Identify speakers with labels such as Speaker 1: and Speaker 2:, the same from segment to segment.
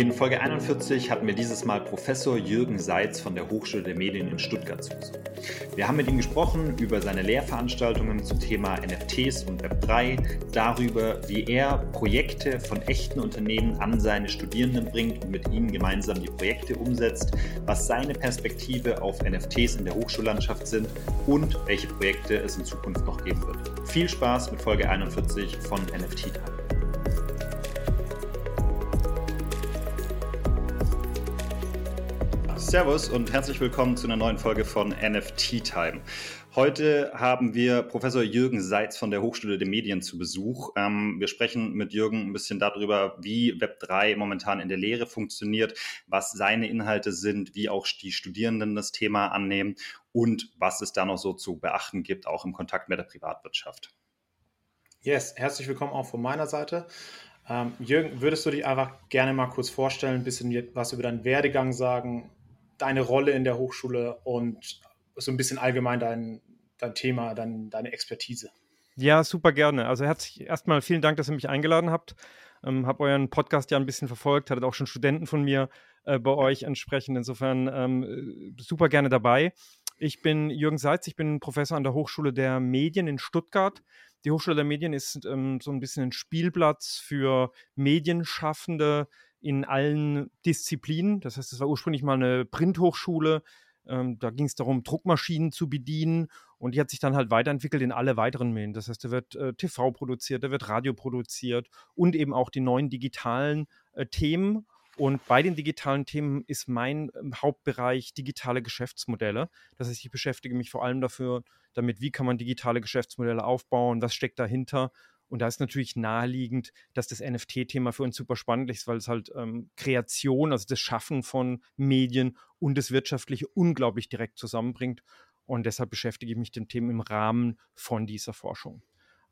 Speaker 1: In Folge 41 hatten wir dieses Mal Professor Jürgen Seitz von der Hochschule der Medien in Stuttgart zu Besuch. Wir haben mit ihm gesprochen über seine Lehrveranstaltungen zum Thema NFTs und Web3, darüber, wie er Projekte von echten Unternehmen an seine Studierenden bringt und mit ihnen gemeinsam die Projekte umsetzt, was seine Perspektive auf NFTs in der Hochschullandschaft sind und welche Projekte es in Zukunft noch geben wird. Viel Spaß mit Folge 41 von NFT Time. Servus und herzlich willkommen zu einer neuen Folge von NFT Time. Heute haben wir Professor Jürgen Seitz von der Hochschule der Medien zu Besuch. Ähm, wir sprechen mit Jürgen ein bisschen darüber, wie Web3 momentan in der Lehre funktioniert, was seine Inhalte sind, wie auch die Studierenden das Thema annehmen und was es da noch so zu beachten gibt, auch im Kontakt mit der Privatwirtschaft.
Speaker 2: Yes, herzlich willkommen auch von meiner Seite. Ähm, Jürgen, würdest du dich einfach gerne mal kurz vorstellen, ein bisschen was über deinen Werdegang sagen, deine Rolle in der Hochschule und so ein bisschen allgemein dein, dein Thema, dein, deine Expertise.
Speaker 3: Ja, super gerne. Also herzlich erstmal vielen Dank, dass ihr mich eingeladen habt. Ähm, habe euren Podcast ja ein bisschen verfolgt, hattet auch schon Studenten von mir äh, bei euch entsprechend. Insofern ähm, super gerne dabei. Ich bin Jürgen Seitz, ich bin Professor an der Hochschule der Medien in Stuttgart. Die Hochschule der Medien ist ähm, so ein bisschen ein Spielplatz für Medienschaffende, in allen Disziplinen. Das heißt, es war ursprünglich mal eine Printhochschule. Ähm, da ging es darum, Druckmaschinen zu bedienen und die hat sich dann halt weiterentwickelt in alle weiteren Medien. Das heißt, da wird äh, TV produziert, da wird Radio produziert und eben auch die neuen digitalen äh, Themen. Und bei den digitalen Themen ist mein äh, Hauptbereich digitale Geschäftsmodelle. Das heißt, ich beschäftige mich vor allem dafür, damit, wie kann man digitale Geschäftsmodelle aufbauen, was steckt dahinter und da ist natürlich naheliegend, dass das NFT-Thema für uns super spannend ist, weil es halt ähm, Kreation, also das Schaffen von Medien und das Wirtschaftliche unglaublich direkt zusammenbringt. Und deshalb beschäftige ich mich mit dem Thema im Rahmen von dieser Forschung.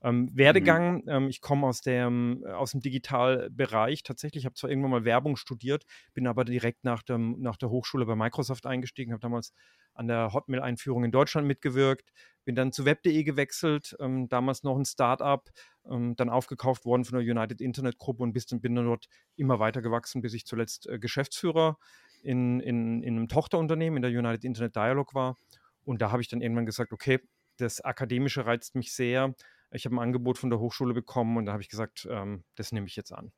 Speaker 3: Ähm, mhm. Werdegang, mhm. ähm, ich komme aus, dem, aus dem Digitalbereich. Tatsächlich, ich habe zwar irgendwann mal Werbung studiert, bin aber direkt nach, dem, nach der Hochschule bei Microsoft eingestiegen, habe damals an der Hotmail-Einführung in Deutschland mitgewirkt, bin dann zu web.de gewechselt, ähm, damals noch ein Start-up, ähm, dann aufgekauft worden von der United Internet Gruppe und bis, bin dann dort immer weiter gewachsen, bis ich zuletzt äh, Geschäftsführer in, in, in einem Tochterunternehmen in der United Internet Dialog war. Und da habe ich dann irgendwann gesagt, okay, das Akademische reizt mich sehr. Ich habe ein Angebot von der Hochschule bekommen und da habe ich gesagt, ähm, das nehme ich jetzt an.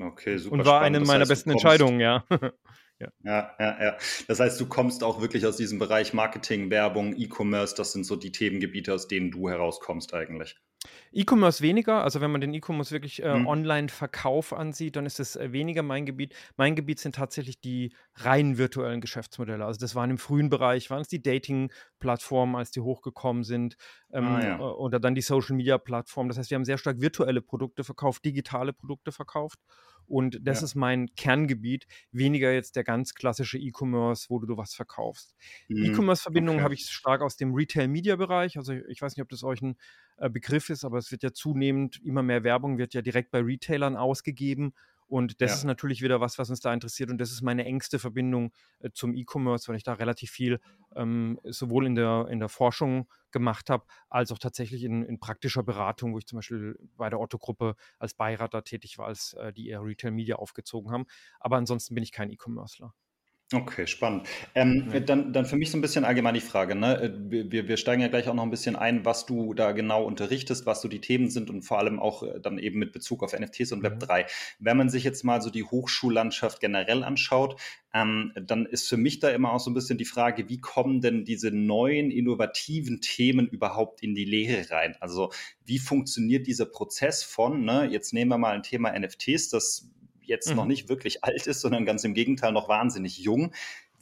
Speaker 1: Okay, super.
Speaker 3: Und war spannend. eine meiner heißt, besten Entscheidungen, ja.
Speaker 1: ja. Ja, ja, ja. Das heißt, du kommst auch wirklich aus diesem Bereich Marketing, Werbung, E-Commerce. Das sind so die Themengebiete, aus denen du herauskommst eigentlich.
Speaker 3: E-Commerce weniger, also wenn man den E-Commerce wirklich äh, mhm. Online-Verkauf ansieht, dann ist es äh, weniger mein Gebiet. Mein Gebiet sind tatsächlich die rein virtuellen Geschäftsmodelle. Also das waren im frühen Bereich, waren es die Dating-Plattformen, als die hochgekommen sind, ähm, ah, ja. oder dann die Social-Media-Plattformen. Das heißt, wir haben sehr stark virtuelle Produkte verkauft, digitale Produkte verkauft. Und das ja. ist mein Kerngebiet, weniger jetzt der ganz klassische E-Commerce, wo du was verkaufst. Mhm. E-Commerce-Verbindungen okay. habe ich stark aus dem Retail-Media-Bereich. Also ich weiß nicht, ob das euch ein äh, Begriff ist, aber es wird ja zunehmend, immer mehr Werbung wird ja direkt bei Retailern ausgegeben und das ja. ist natürlich wieder was, was uns da interessiert. Und das ist meine engste Verbindung äh, zum E-Commerce, weil ich da relativ viel ähm, sowohl in der, in der Forschung gemacht habe, als auch tatsächlich in, in, praktischer Beratung, wo ich zum Beispiel bei der Otto-Gruppe als Beirat da tätig war, als äh, die eher Retail Media aufgezogen haben. Aber ansonsten bin ich kein E-Commercer.
Speaker 1: Okay, spannend. Ähm, ja. dann, dann für mich so ein bisschen allgemein die Frage. Ne? Äh, wir, wir steigen ja gleich auch noch ein bisschen ein, was du da genau unterrichtest, was so die Themen sind und vor allem auch äh, dann eben mit Bezug auf NFTs und Web3. Mhm. Wenn man sich jetzt mal so die Hochschullandschaft generell anschaut, ähm, dann ist für mich da immer auch so ein bisschen die Frage, wie kommen denn diese neuen, innovativen Themen überhaupt in die Lehre rein? Also wie funktioniert dieser Prozess von, ne, jetzt nehmen wir mal ein Thema NFTs, das jetzt mhm. noch nicht wirklich alt ist, sondern ganz im Gegenteil noch wahnsinnig jung.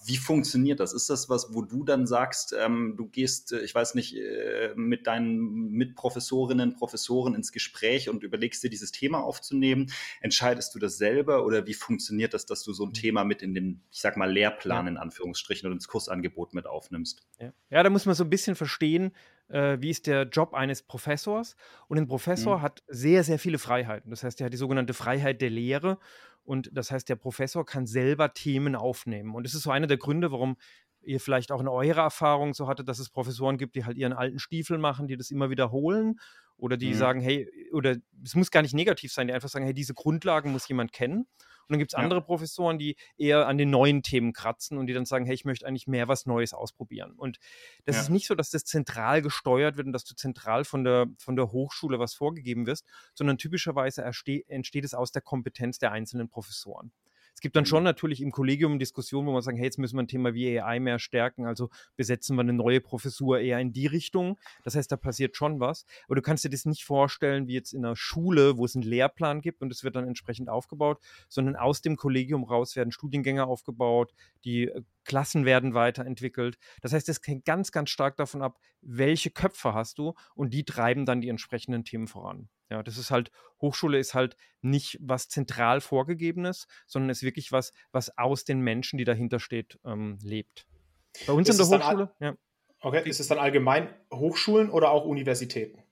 Speaker 1: Wie funktioniert das? Ist das was, wo du dann sagst, ähm, du gehst, äh, ich weiß nicht, äh, mit deinen Mitprofessorinnen, Professoren ins Gespräch und überlegst dir dieses Thema aufzunehmen? Entscheidest du das selber oder wie funktioniert das, dass du so ein mhm. Thema mit in den, ich sag mal, Lehrplan in Anführungsstrichen oder ins Kursangebot mit aufnimmst?
Speaker 3: Ja, ja da muss man so ein bisschen verstehen, äh, wie ist der Job eines Professors. Und ein Professor mhm. hat sehr, sehr viele Freiheiten. Das heißt, er hat die sogenannte Freiheit der Lehre. Und das heißt, der Professor kann selber Themen aufnehmen. Und das ist so einer der Gründe, warum ihr vielleicht auch in eurer Erfahrung so hattet, dass es Professoren gibt, die halt ihren alten Stiefel machen, die das immer wiederholen. Oder die mhm. sagen, hey, oder es muss gar nicht negativ sein, die einfach sagen, hey, diese Grundlagen muss jemand kennen. Und dann gibt es andere Professoren, die eher an den neuen Themen kratzen und die dann sagen, hey, ich möchte eigentlich mehr was Neues ausprobieren. Und das ja. ist nicht so, dass das zentral gesteuert wird und dass du zentral von der, von der Hochschule was vorgegeben wirst, sondern typischerweise entsteht es aus der Kompetenz der einzelnen Professoren. Es gibt dann schon mhm. natürlich im Kollegium Diskussionen, wo man sagt, hey, jetzt müssen wir ein Thema wie AI mehr stärken, also besetzen wir eine neue Professur eher in die Richtung. Das heißt, da passiert schon was. Aber du kannst dir das nicht vorstellen, wie jetzt in einer Schule, wo es einen Lehrplan gibt und es wird dann entsprechend aufgebaut, sondern aus dem Kollegium raus werden Studiengänge aufgebaut, die äh, Klassen werden weiterentwickelt. Das heißt, es hängt ganz, ganz stark davon ab, welche Köpfe hast du und die treiben dann die entsprechenden Themen voran. Ja, das ist halt, Hochschule ist halt nicht was zentral vorgegebenes, sondern ist wirklich was, was aus den Menschen, die dahinter steht, ähm, lebt.
Speaker 2: Bei uns ist in der Hochschule, ja. Okay, ist es dann allgemein Hochschulen oder auch Universitäten?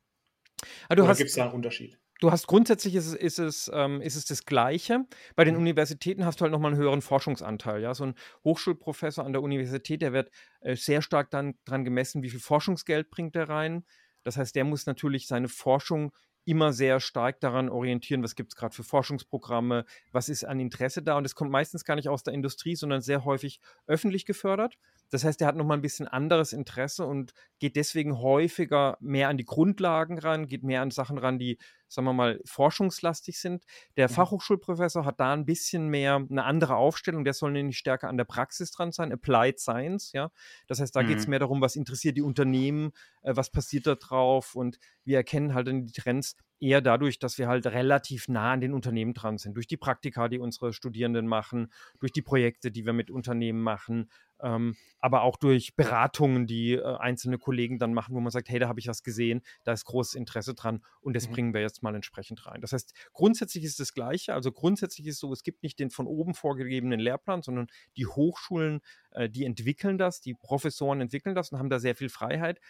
Speaker 3: Ah, oder gibt es da einen Unterschied? Du hast grundsätzlich ist es, ist es, ähm, ist es das Gleiche. Bei den mhm. Universitäten hast du halt nochmal einen höheren Forschungsanteil. Ja? So ein Hochschulprofessor an der Universität, der wird äh, sehr stark dann dran gemessen, wie viel Forschungsgeld bringt er rein. Das heißt, der muss natürlich seine Forschung immer sehr stark daran orientieren, was gibt es gerade für Forschungsprogramme, was ist an Interesse da. Und es kommt meistens gar nicht aus der Industrie, sondern sehr häufig öffentlich gefördert. Das heißt, er hat nochmal ein bisschen anderes Interesse und geht deswegen häufiger mehr an die Grundlagen ran, geht mehr an Sachen ran, die, sagen wir mal, forschungslastig sind. Der mhm. Fachhochschulprofessor hat da ein bisschen mehr eine andere Aufstellung. Der soll nämlich stärker an der Praxis dran sein, Applied Science, ja. Das heißt, da mhm. geht es mehr darum, was interessiert die Unternehmen, äh, was passiert da drauf und wir erkennen halt dann die Trends eher dadurch, dass wir halt relativ nah an den Unternehmen dran sind. Durch die Praktika, die unsere Studierenden machen, durch die Projekte, die wir mit Unternehmen machen, ähm, aber auch durch Beratungen, die äh, einzelne Kollegen dann machen, wo man sagt, hey, da habe ich was gesehen, da ist großes Interesse dran und das mhm. bringen wir jetzt mal entsprechend rein. Das heißt, grundsätzlich ist das Gleiche. Also grundsätzlich ist es so, es gibt nicht den von oben vorgegebenen Lehrplan, sondern die Hochschulen, äh, die entwickeln das, die Professoren entwickeln das und haben da sehr viel Freiheit.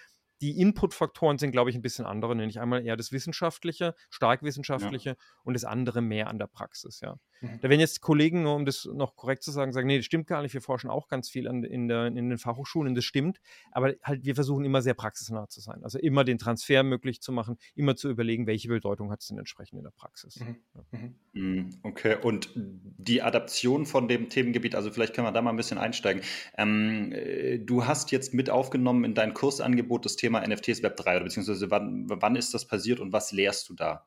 Speaker 3: Die Inputfaktoren sind, glaube ich, ein bisschen andere, nämlich einmal eher das Wissenschaftliche, stark Wissenschaftliche ja. und das andere mehr an der Praxis, ja. Mhm. Da werden jetzt Kollegen, nur um das noch korrekt zu sagen, sagen, nee, das stimmt gar nicht, wir forschen auch ganz viel an, in, der, in den Fachhochschulen, das stimmt, aber halt wir versuchen immer sehr praxisnah zu sein, also immer den Transfer möglich zu machen, immer zu überlegen, welche Bedeutung hat es denn entsprechend in der Praxis. Mhm.
Speaker 1: Mhm. mhm. Okay, und die Adaption von dem Themengebiet, also vielleicht können wir da mal ein bisschen einsteigen. Ähm, äh, du hast jetzt mit aufgenommen in dein Kursangebot das Thema Thema NFTs Web 3 oder beziehungsweise wann, wann ist das passiert und was lehrst du da?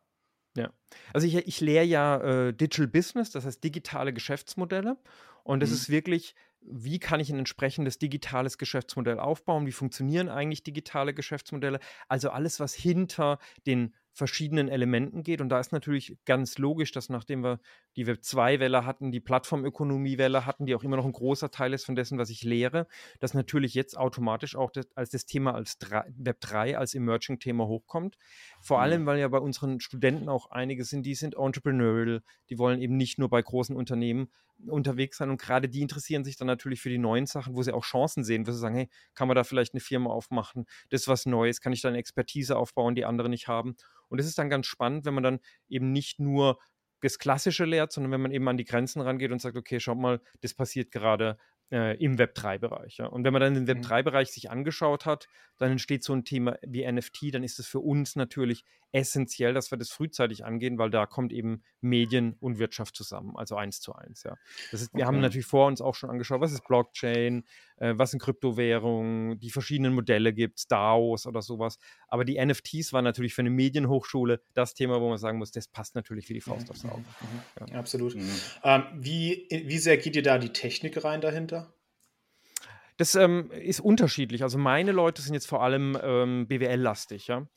Speaker 3: Ja, also ich, ich lehre ja äh, Digital Business, das heißt digitale Geschäftsmodelle. Und das mhm. ist wirklich, wie kann ich ein entsprechendes digitales Geschäftsmodell aufbauen? Wie funktionieren eigentlich digitale Geschäftsmodelle? Also alles, was hinter den verschiedenen Elementen geht. Und da ist natürlich ganz logisch, dass nachdem wir die Web2-Welle hatten, die Plattformökonomie-Welle hatten, die auch immer noch ein großer Teil ist von dessen, was ich lehre, dass natürlich jetzt automatisch auch das, als das Thema als Web3 als Emerging-Thema hochkommt. Vor mhm. allem, weil ja bei unseren Studenten auch einige sind, die sind entrepreneurial, die wollen eben nicht nur bei großen Unternehmen unterwegs sein und gerade die interessieren sich dann natürlich für die neuen Sachen, wo sie auch Chancen sehen, wo sie sagen, hey, kann man da vielleicht eine Firma aufmachen, das ist was Neues, kann ich da eine Expertise aufbauen, die andere nicht haben. Und es ist dann ganz spannend, wenn man dann eben nicht nur das Klassische lehrt, sondern wenn man eben an die Grenzen rangeht und sagt, okay, schaut mal, das passiert gerade äh, im Web3-Bereich. Ja. Und wenn man dann den mhm. Web3-Bereich sich angeschaut hat, dann entsteht so ein Thema wie NFT, dann ist es für uns natürlich essentiell, dass wir das frühzeitig angehen, weil da kommt eben Medien und Wirtschaft zusammen, also eins zu eins. Ja. Das ist, wir okay. haben natürlich vor uns auch schon angeschaut, was ist Blockchain, äh, was sind Kryptowährungen, die verschiedenen Modelle gibt es, DAOs oder sowas. Aber die NFTs waren natürlich für eine Medienhochschule das Thema, wo man sagen muss, das passt natürlich wie die Faust aufs Auge.
Speaker 2: Mhm. Ja. Absolut. Mhm. Ähm, wie, wie sehr geht dir da die Technik rein dahinter?
Speaker 3: Das ähm, ist unterschiedlich. Also meine Leute sind jetzt vor allem ähm, BWL-lastig, ja.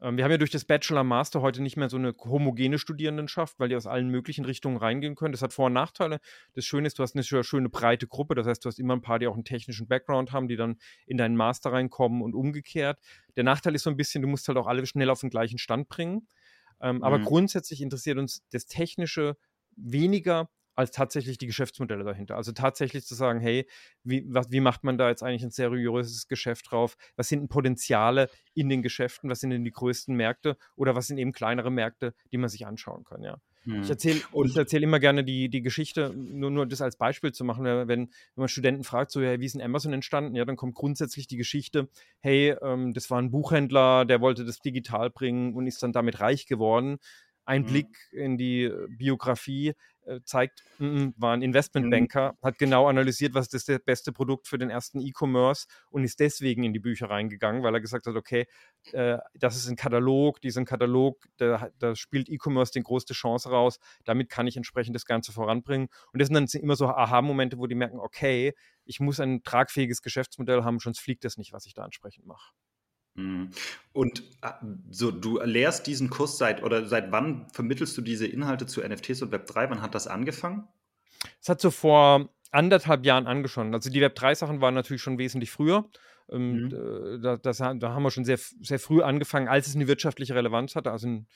Speaker 3: Ähm, wir haben ja durch das Bachelor-Master heute nicht mehr so eine homogene Studierendenschaft, weil die aus allen möglichen Richtungen reingehen können. Das hat Vor- und Nachteile. Das Schöne ist, du hast eine schöne breite Gruppe. Das heißt, du hast immer ein paar, die auch einen technischen Background haben, die dann in deinen Master reinkommen und umgekehrt. Der Nachteil ist so ein bisschen, du musst halt auch alle schnell auf den gleichen Stand bringen. Ähm, mhm. Aber grundsätzlich interessiert uns das Technische weniger als tatsächlich die Geschäftsmodelle dahinter. Also tatsächlich zu sagen, hey, wie, was, wie macht man da jetzt eigentlich ein seriöses Geschäft drauf? Was sind denn Potenziale in den Geschäften? Was sind denn die größten Märkte? Oder was sind eben kleinere Märkte, die man sich anschauen kann, ja. Hm. Ich erzähle erzähl immer gerne die, die Geschichte, nur, nur das als Beispiel zu machen, wenn, wenn man Studenten fragt, so, ja, wie ist denn Amazon entstanden? Ja, dann kommt grundsätzlich die Geschichte, hey, ähm, das war ein Buchhändler, der wollte das digital bringen und ist dann damit reich geworden ein mhm. Blick in die äh, Biografie zeigt, mm, war ein Investmentbanker, mhm. hat genau analysiert, was ist das beste Produkt für den ersten E-Commerce und ist deswegen in die Bücher reingegangen, weil er gesagt hat, okay, äh, das ist ein Katalog, diesen Katalog, da, da spielt E-Commerce die größte Chance raus, damit kann ich entsprechend das Ganze voranbringen. Und das sind dann immer so Aha-Momente, wo die merken, okay, ich muss ein tragfähiges Geschäftsmodell haben, sonst fliegt das nicht, was ich da entsprechend mache.
Speaker 1: Mhm. Und ah, so, du lehrst diesen Kurs seit oder seit wann vermittelst du diese Inhalte zu NFTs und Web3? Wann hat das angefangen?
Speaker 3: Es hat so vor anderthalb Jahren angefangen. Also die Web3-Sachen waren natürlich schon wesentlich früher. Ähm, mhm. da, das, da, haben wir schon sehr, sehr früh angefangen, als es eine wirtschaftliche Relevanz hatte. Also ein,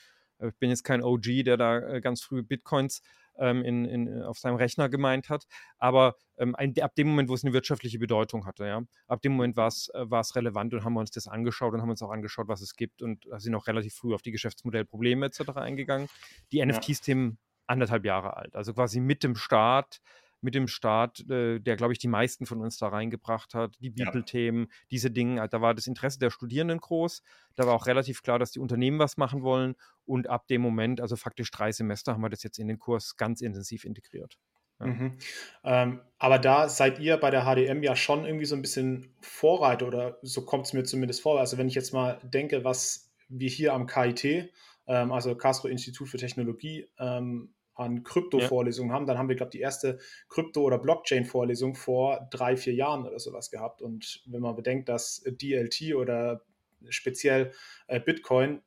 Speaker 3: ich bin jetzt kein OG, der da äh, ganz früh Bitcoins ähm, in, in, auf seinem Rechner gemeint hat. Aber ähm, ab dem Moment, wo es eine wirtschaftliche Bedeutung hatte, ja, ab dem Moment war es äh, relevant und haben wir uns das angeschaut und haben uns auch angeschaut, was es gibt und sind auch relativ früh auf die Geschäftsmodellprobleme etc. eingegangen. Die ja. NFT-Themen anderthalb Jahre alt, also quasi mit dem Start mit dem Start, äh, der, glaube ich, die meisten von uns da reingebracht hat, die Bibelthemen, ja. diese Dinge. Da war das Interesse der Studierenden groß. Da war auch relativ klar, dass die Unternehmen was machen wollen. Und ab dem Moment, also faktisch drei Semester, haben wir das jetzt in den Kurs ganz intensiv integriert.
Speaker 2: Ja. Mhm. Ähm, aber da seid ihr bei der HDM ja schon irgendwie so ein bisschen Vorreiter oder so kommt es mir zumindest vor. Also wenn ich jetzt mal denke, was wir hier am KIT, ähm, also Castro Institut für Technologie, ähm, an Krypto-Vorlesungen ja. haben. Dann haben wir, glaube ich, die erste Krypto- oder Blockchain-Vorlesung vor drei, vier Jahren oder sowas gehabt. Und wenn man bedenkt, dass DLT oder speziell äh, Bitcoin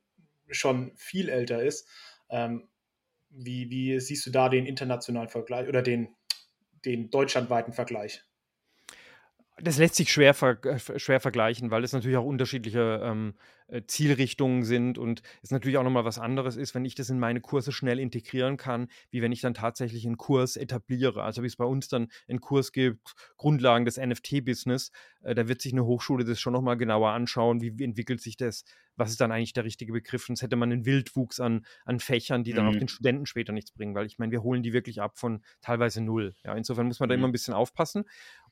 Speaker 2: schon viel älter ist, ähm, wie, wie siehst du da den internationalen Vergleich oder den, den deutschlandweiten Vergleich?
Speaker 3: Das lässt sich schwer, ver äh, schwer vergleichen, weil es natürlich auch unterschiedliche ähm, äh, Zielrichtungen sind und es natürlich auch nochmal was anderes ist, wenn ich das in meine Kurse schnell integrieren kann, wie wenn ich dann tatsächlich einen Kurs etabliere. Also wie es bei uns dann einen Kurs gibt, Grundlagen des NFT-Business, äh, da wird sich eine Hochschule das schon nochmal genauer anschauen, wie, wie, entwickelt sich das, was ist dann eigentlich der richtige Begriff, sonst hätte man einen Wildwuchs an, an Fächern, die dann mhm. auch den Studenten später nichts bringen, weil ich meine, wir holen die wirklich ab von teilweise null. Ja, insofern muss man da mhm. immer ein bisschen aufpassen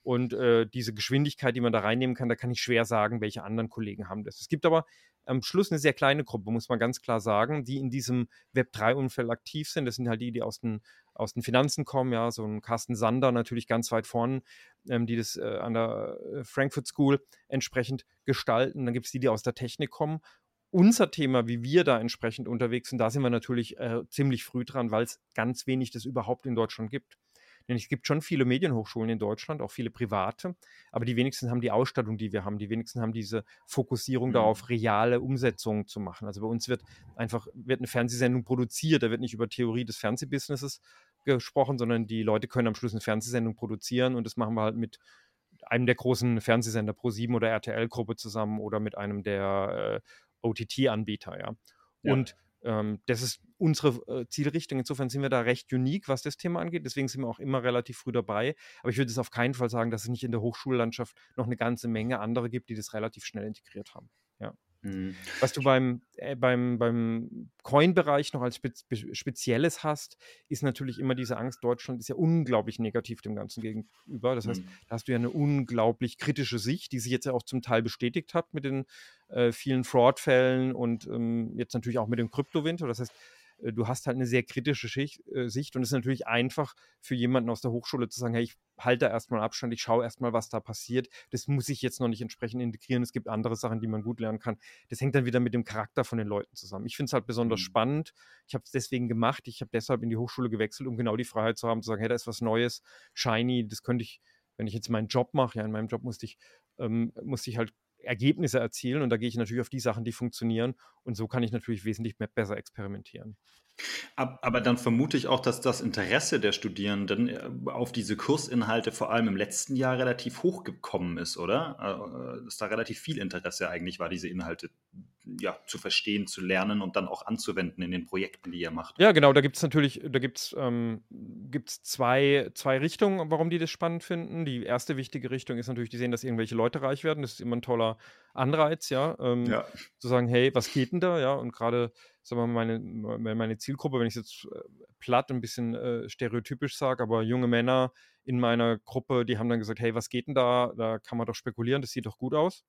Speaker 3: und äh, diese Geschwindigkeit, die man da reinnehmen kann, da kann ich schwer sagen, welche anderen Kollegen haben das. Es gibt aber am Schluss eine sehr kleine Gruppe, muss man ganz klar sagen, die in diesem Web3-Umfeld aktiv sind. Das sind halt die, die aus den, aus den Finanzen kommen, ja, so ein Carsten Sander natürlich ganz weit vorn, ähm, die das äh, an der äh, Frankfurt School entsprechend gestalten. Dann gibt es die, die aus der Technik kommen. Unser Thema, wie wir da entsprechend unterwegs sind, da sind wir natürlich äh, ziemlich früh dran, weil es ganz wenig das überhaupt in Deutschland gibt. Denn es gibt schon viele Medienhochschulen in Deutschland, auch viele private, aber die wenigsten haben die Ausstattung, die wir haben. Die wenigsten haben diese Fokussierung mhm. darauf, reale Umsetzungen zu machen. Also bei uns wird einfach wird eine Fernsehsendung produziert, da wird nicht über Theorie des Fernsehbusinesses gesprochen, sondern die Leute können am Schluss eine Fernsehsendung produzieren und das machen wir halt mit einem der großen Fernsehsender Pro7 oder RTL-Gruppe zusammen oder mit einem der äh, OTT-Anbieter, ja. ja. Und ähm, das ist unsere äh, Zielrichtung. Insofern sind wir da recht unique, was das Thema angeht. Deswegen sind wir auch immer relativ früh dabei. Aber ich würde es auf keinen Fall sagen, dass es nicht in der Hochschullandschaft noch eine ganze Menge andere gibt, die das relativ schnell integriert haben. Ja. Mhm. Was du beim, äh, beim, beim Coin-Bereich noch als Spez Spezielles hast, ist natürlich immer diese Angst, Deutschland ist ja unglaublich negativ dem Ganzen gegenüber. Das heißt, mhm. da hast du ja eine unglaublich kritische Sicht, die sich jetzt ja auch zum Teil bestätigt hat mit den äh, vielen Fraud-Fällen und ähm, jetzt natürlich auch mit dem Kryptowinter. Das heißt, du hast halt eine sehr kritische Schicht, äh, Sicht und es ist natürlich einfach für jemanden aus der Hochschule zu sagen, hey, ich halte da erstmal Abstand, ich schaue erstmal, was da passiert. Das muss ich jetzt noch nicht entsprechend integrieren. Es gibt andere Sachen, die man gut lernen kann. Das hängt dann wieder mit dem Charakter von den Leuten zusammen. Ich finde es halt besonders mhm. spannend. Ich habe es deswegen gemacht. Ich habe deshalb in die Hochschule gewechselt, um genau die Freiheit zu haben, zu sagen, hey, da ist was Neues, shiny, das könnte ich, wenn ich jetzt meinen Job mache, ja, in meinem Job musste ich, ähm, musste ich halt Ergebnisse erzielen und da gehe ich natürlich auf die Sachen, die funktionieren und so kann ich natürlich wesentlich mehr, besser experimentieren.
Speaker 1: Aber dann vermute ich auch, dass das Interesse der Studierenden äh, auf diese Kursinhalte vor allem im letzten Jahr relativ hoch gekommen ist, oder? Äh, dass da relativ viel Interesse eigentlich war, diese Inhalte ja, zu verstehen, zu lernen und dann auch anzuwenden in den Projekten, die ihr macht.
Speaker 3: Ja, genau, da gibt es natürlich, da gibt es ähm, zwei, zwei Richtungen, warum die das spannend finden. Die erste wichtige Richtung ist natürlich, die sehen, dass irgendwelche Leute reich werden. Das ist immer ein toller Anreiz, ja. Ähm, ja. Zu sagen, hey, was geht denn da? Ja, und gerade, sagen wir mal, meine, meine Zielgruppe, wenn ich es jetzt äh, platt, ein bisschen äh, stereotypisch sage, aber junge Männer in meiner Gruppe, die haben dann gesagt, hey, was geht denn da? Da kann man doch spekulieren, das sieht doch gut aus.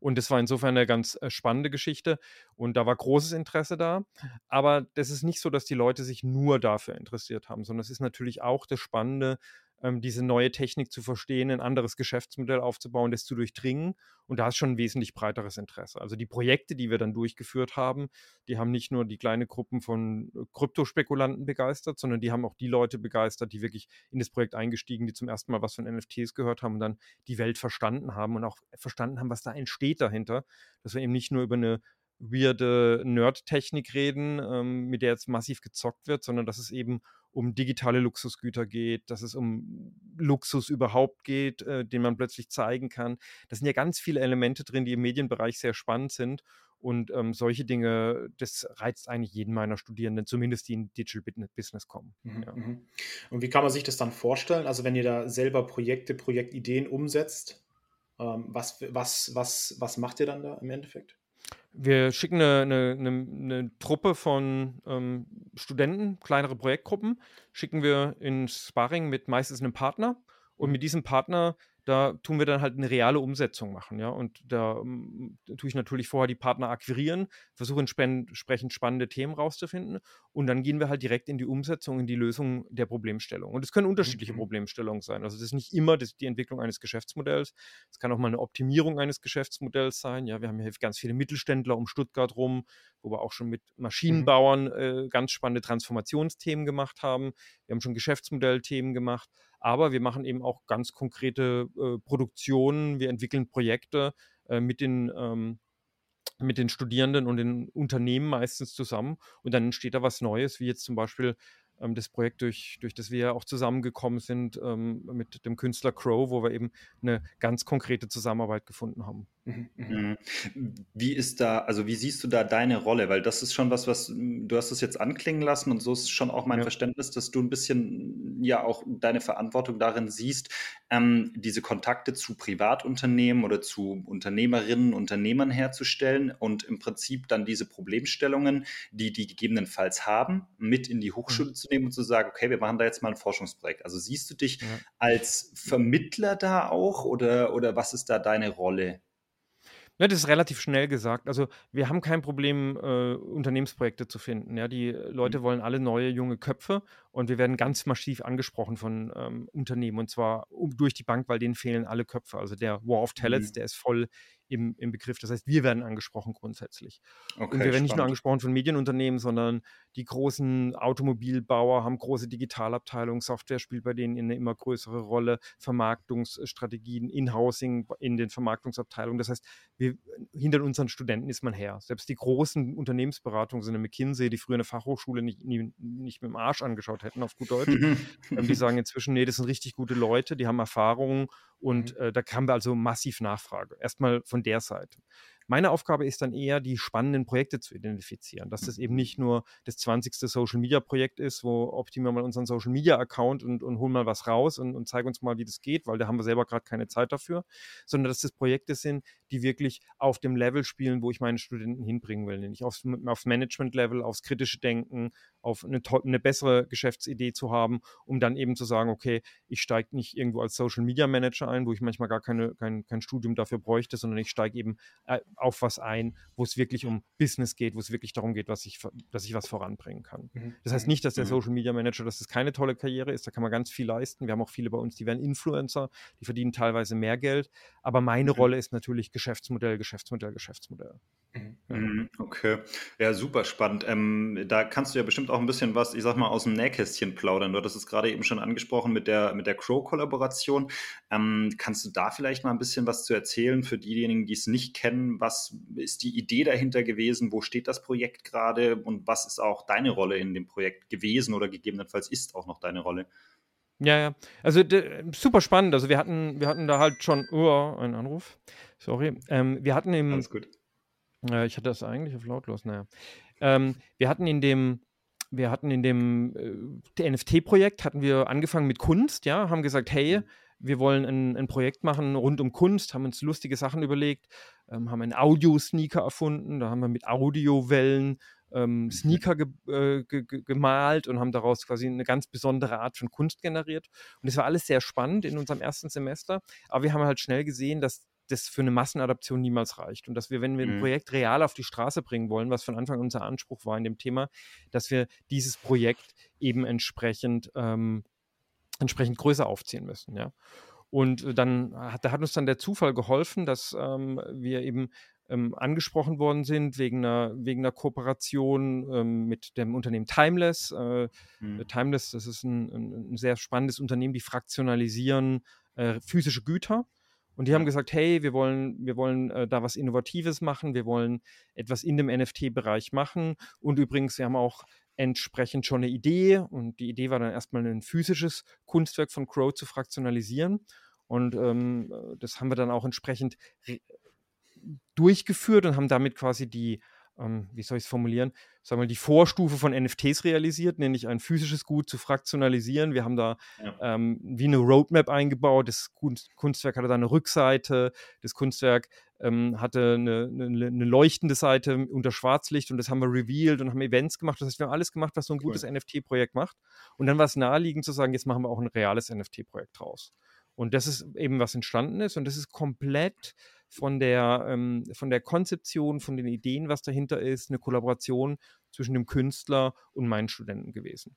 Speaker 3: Und das war insofern eine ganz äh, spannende Geschichte und da war großes Interesse da. Aber das ist nicht so, dass die Leute sich nur dafür interessiert haben, sondern es ist natürlich auch das Spannende, ähm, diese neue Technik zu verstehen, ein anderes Geschäftsmodell aufzubauen, das zu durchdringen. Und da ist schon ein wesentlich breiteres Interesse. Also die Projekte, die wir dann durchgeführt haben, die haben nicht nur die kleine Gruppen von äh, Kryptospekulanten begeistert, sondern die haben auch die Leute begeistert, die wirklich in das Projekt eingestiegen, die zum ersten Mal was von NFTs gehört haben und dann die Welt verstanden haben und auch verstanden haben, was da entsteht dahinter. Dass wir eben nicht nur über eine weirde Nerd-Technik reden, ähm, mit der jetzt massiv gezockt wird, sondern dass es eben um digitale Luxusgüter geht, dass es um Luxus überhaupt geht, äh, den man plötzlich zeigen kann. Da sind ja ganz viele Elemente drin, die im Medienbereich sehr spannend sind. Und ähm, solche Dinge, das reizt eigentlich jeden meiner Studierenden, zumindest die in Digital Business kommen.
Speaker 2: Mhm, ja. Mhm. Und wie kann man sich das dann vorstellen? Also wenn ihr da selber Projekte, Projektideen umsetzt, ähm, was, was, was, was macht ihr dann da im Endeffekt?
Speaker 3: Wir schicken eine, eine, eine, eine Truppe von ähm, Studenten, kleinere Projektgruppen, schicken wir ins Sparring mit meistens einem Partner. Und mit diesem Partner da tun wir dann halt eine reale Umsetzung machen, ja. Und da um, tue ich natürlich vorher die Partner akquirieren, versuche entsprechend spannende Themen rauszufinden und dann gehen wir halt direkt in die Umsetzung, in die Lösung der Problemstellung. Und es können unterschiedliche mhm. Problemstellungen sein. Also das ist nicht immer das, die Entwicklung eines Geschäftsmodells. Es kann auch mal eine Optimierung eines Geschäftsmodells sein. Ja, wir haben hier ganz viele Mittelständler um Stuttgart rum, wo wir auch schon mit mhm. Maschinenbauern äh, ganz spannende Transformationsthemen gemacht haben. Wir haben schon Geschäftsmodellthemen gemacht. Aber wir machen eben auch ganz konkrete äh, Produktionen. Wir entwickeln Projekte äh, mit den ähm, mit den Studierenden und den Unternehmen meistens zusammen und dann entsteht da was Neues, wie jetzt zum Beispiel ähm, das Projekt, durch, durch das wir auch zusammengekommen sind ähm, mit dem Künstler Crow, wo wir eben eine ganz konkrete Zusammenarbeit gefunden haben.
Speaker 1: Mhm, mhm. Mhm. Wie ist da, also wie siehst du da deine Rolle? Weil das ist schon was, was du hast es jetzt anklingen lassen und so ist schon auch mein ja. Verständnis, dass du ein bisschen ja auch deine Verantwortung darin siehst, ähm, diese Kontakte zu Privatunternehmen oder zu Unternehmerinnen, Unternehmern herzustellen und im Prinzip dann diese Problemstellungen, die die gegebenenfalls haben, mit in die Hochschule mhm. zu nehmen und zu sagen, okay, wir machen da jetzt mal ein Forschungsprojekt. Also siehst du dich ja. als Vermittler da auch oder, oder was ist da deine Rolle?
Speaker 3: Ja, das ist relativ schnell gesagt. Also wir haben kein Problem, äh, Unternehmensprojekte zu finden. Ja, die Leute mhm. wollen alle neue junge Köpfe und wir werden ganz massiv angesprochen von ähm, Unternehmen und zwar um, durch die Bank, weil denen fehlen alle Köpfe. Also der War of Talents, mhm. der ist voll im, im Begriff. Das heißt, wir werden angesprochen grundsätzlich. Okay, und wir werden spannend. nicht nur angesprochen von Medienunternehmen, sondern die großen Automobilbauer haben große Digitalabteilungen, Software spielt bei denen eine immer größere Rolle, Vermarktungsstrategien, Inhousing in den Vermarktungsabteilungen. Das heißt, wir, hinter unseren Studenten ist man her. Selbst die großen Unternehmensberatungen, so eine McKinsey, die früher eine Fachhochschule nicht, nie, nicht mit dem Arsch angeschaut hätten, auf gut Deutsch, ähm, die sagen inzwischen, nee, das sind richtig gute Leute, die haben Erfahrungen und mhm. äh, da haben wir also massiv Nachfrage. Erstmal von der Seite. Meine Aufgabe ist dann eher, die spannenden Projekte zu identifizieren. Dass das eben nicht nur das 20. Social Media Projekt ist, wo optimieren wir mal unseren Social Media Account und, und holen mal was raus und, und zeigen uns mal, wie das geht, weil da haben wir selber gerade keine Zeit dafür, sondern dass das Projekte sind, die wirklich auf dem Level spielen, wo ich meine Studenten hinbringen will. Nämlich aufs, aufs Management-Level, aufs kritische Denken, auf eine, eine bessere Geschäftsidee zu haben, um dann eben zu sagen, okay, ich steige nicht irgendwo als Social Media Manager ein, wo ich manchmal gar keine, kein, kein Studium dafür bräuchte, sondern ich steige eben äh, auf was ein, wo es wirklich um Business geht, wo es wirklich darum geht, was ich, dass ich was voranbringen kann. Mhm. Das heißt nicht, dass der mhm. Social Media Manager, dass es keine tolle Karriere ist, da kann man ganz viel leisten. Wir haben auch viele bei uns, die werden Influencer, die verdienen teilweise mehr Geld, aber meine mhm. Rolle ist natürlich Geschäftsmodell, Geschäftsmodell, Geschäftsmodell.
Speaker 1: Mhm. Okay, ja, super spannend. Ähm, da kannst du ja bestimmt auch ein bisschen was, ich sag mal, aus dem Nähkästchen plaudern. Du hattest es gerade eben schon angesprochen mit der, mit der Crow-Kollaboration. Ähm, kannst du da vielleicht mal ein bisschen was zu erzählen für diejenigen, die es nicht kennen? Was ist die Idee dahinter gewesen? Wo steht das Projekt gerade? Und was ist auch deine Rolle in dem Projekt gewesen oder gegebenenfalls ist auch noch deine Rolle?
Speaker 3: Ja, ja. Also super spannend. Also wir hatten, wir hatten da halt schon, oh, einen Anruf. Sorry. Ähm, wir hatten im. Äh, ich hatte das eigentlich auf lautlos, naja. Ähm, wir hatten in dem, wir hatten in dem äh, NFT-Projekt hatten wir angefangen mit Kunst, ja, haben gesagt, hey, mhm. wir wollen ein, ein, Projekt machen rund um Kunst, haben uns lustige Sachen überlegt, ähm, haben einen Audio-Sneaker erfunden, da haben wir mit Audiowellen ähm, mhm. Sneaker ge, äh, ge, gemalt und haben daraus quasi eine ganz besondere Art von Kunst generiert. Und das war alles sehr spannend in unserem ersten Semester, aber wir haben halt schnell gesehen, dass das für eine Massenadaption niemals reicht. Und dass wir, wenn wir ein mhm. Projekt real auf die Straße bringen wollen, was von Anfang an unser Anspruch war in dem Thema, dass wir dieses Projekt eben entsprechend, ähm, entsprechend größer aufziehen müssen. Ja. Und dann hat, da hat uns dann der Zufall geholfen, dass ähm, wir eben ähm, angesprochen worden sind wegen einer, wegen einer Kooperation ähm, mit dem Unternehmen Timeless. Äh, mhm. Timeless, das ist ein, ein, ein, sehr spannendes Unternehmen, die fraktionalisieren äh, physische Güter. Und die haben gesagt, hey, wir wollen, wir wollen äh, da was Innovatives machen, wir wollen etwas in dem NFT-Bereich machen. Und übrigens, wir haben auch entsprechend schon eine Idee. Und die Idee war dann erstmal ein physisches Kunstwerk von Crow zu fraktionalisieren. Und ähm, das haben wir dann auch entsprechend durchgeführt und haben damit quasi die, ähm, wie soll ich es formulieren, sagen wir mal, die Vorstufe von NFTs realisiert, nämlich ein physisches Gut zu fraktionalisieren. Wir haben da ja. ähm, wie eine Roadmap eingebaut. Das Kunstwerk hatte da eine Rückseite, das Kunstwerk ähm, hatte eine, eine, eine, leuchtende Seite unter Schwarzlicht und das haben wir revealed und haben Events gemacht. Das heißt, wir haben alles gemacht, was so ein cool. gutes NFT-Projekt macht. Und dann war es naheliegend zu sagen, jetzt machen wir auch ein reales NFT-Projekt draus. Und das ist eben, was entstanden ist. Und das ist komplett von der, ähm, von der Konzeption, von den Ideen, was dahinter ist, eine Kollaboration zwischen dem Künstler und meinen Studenten gewesen.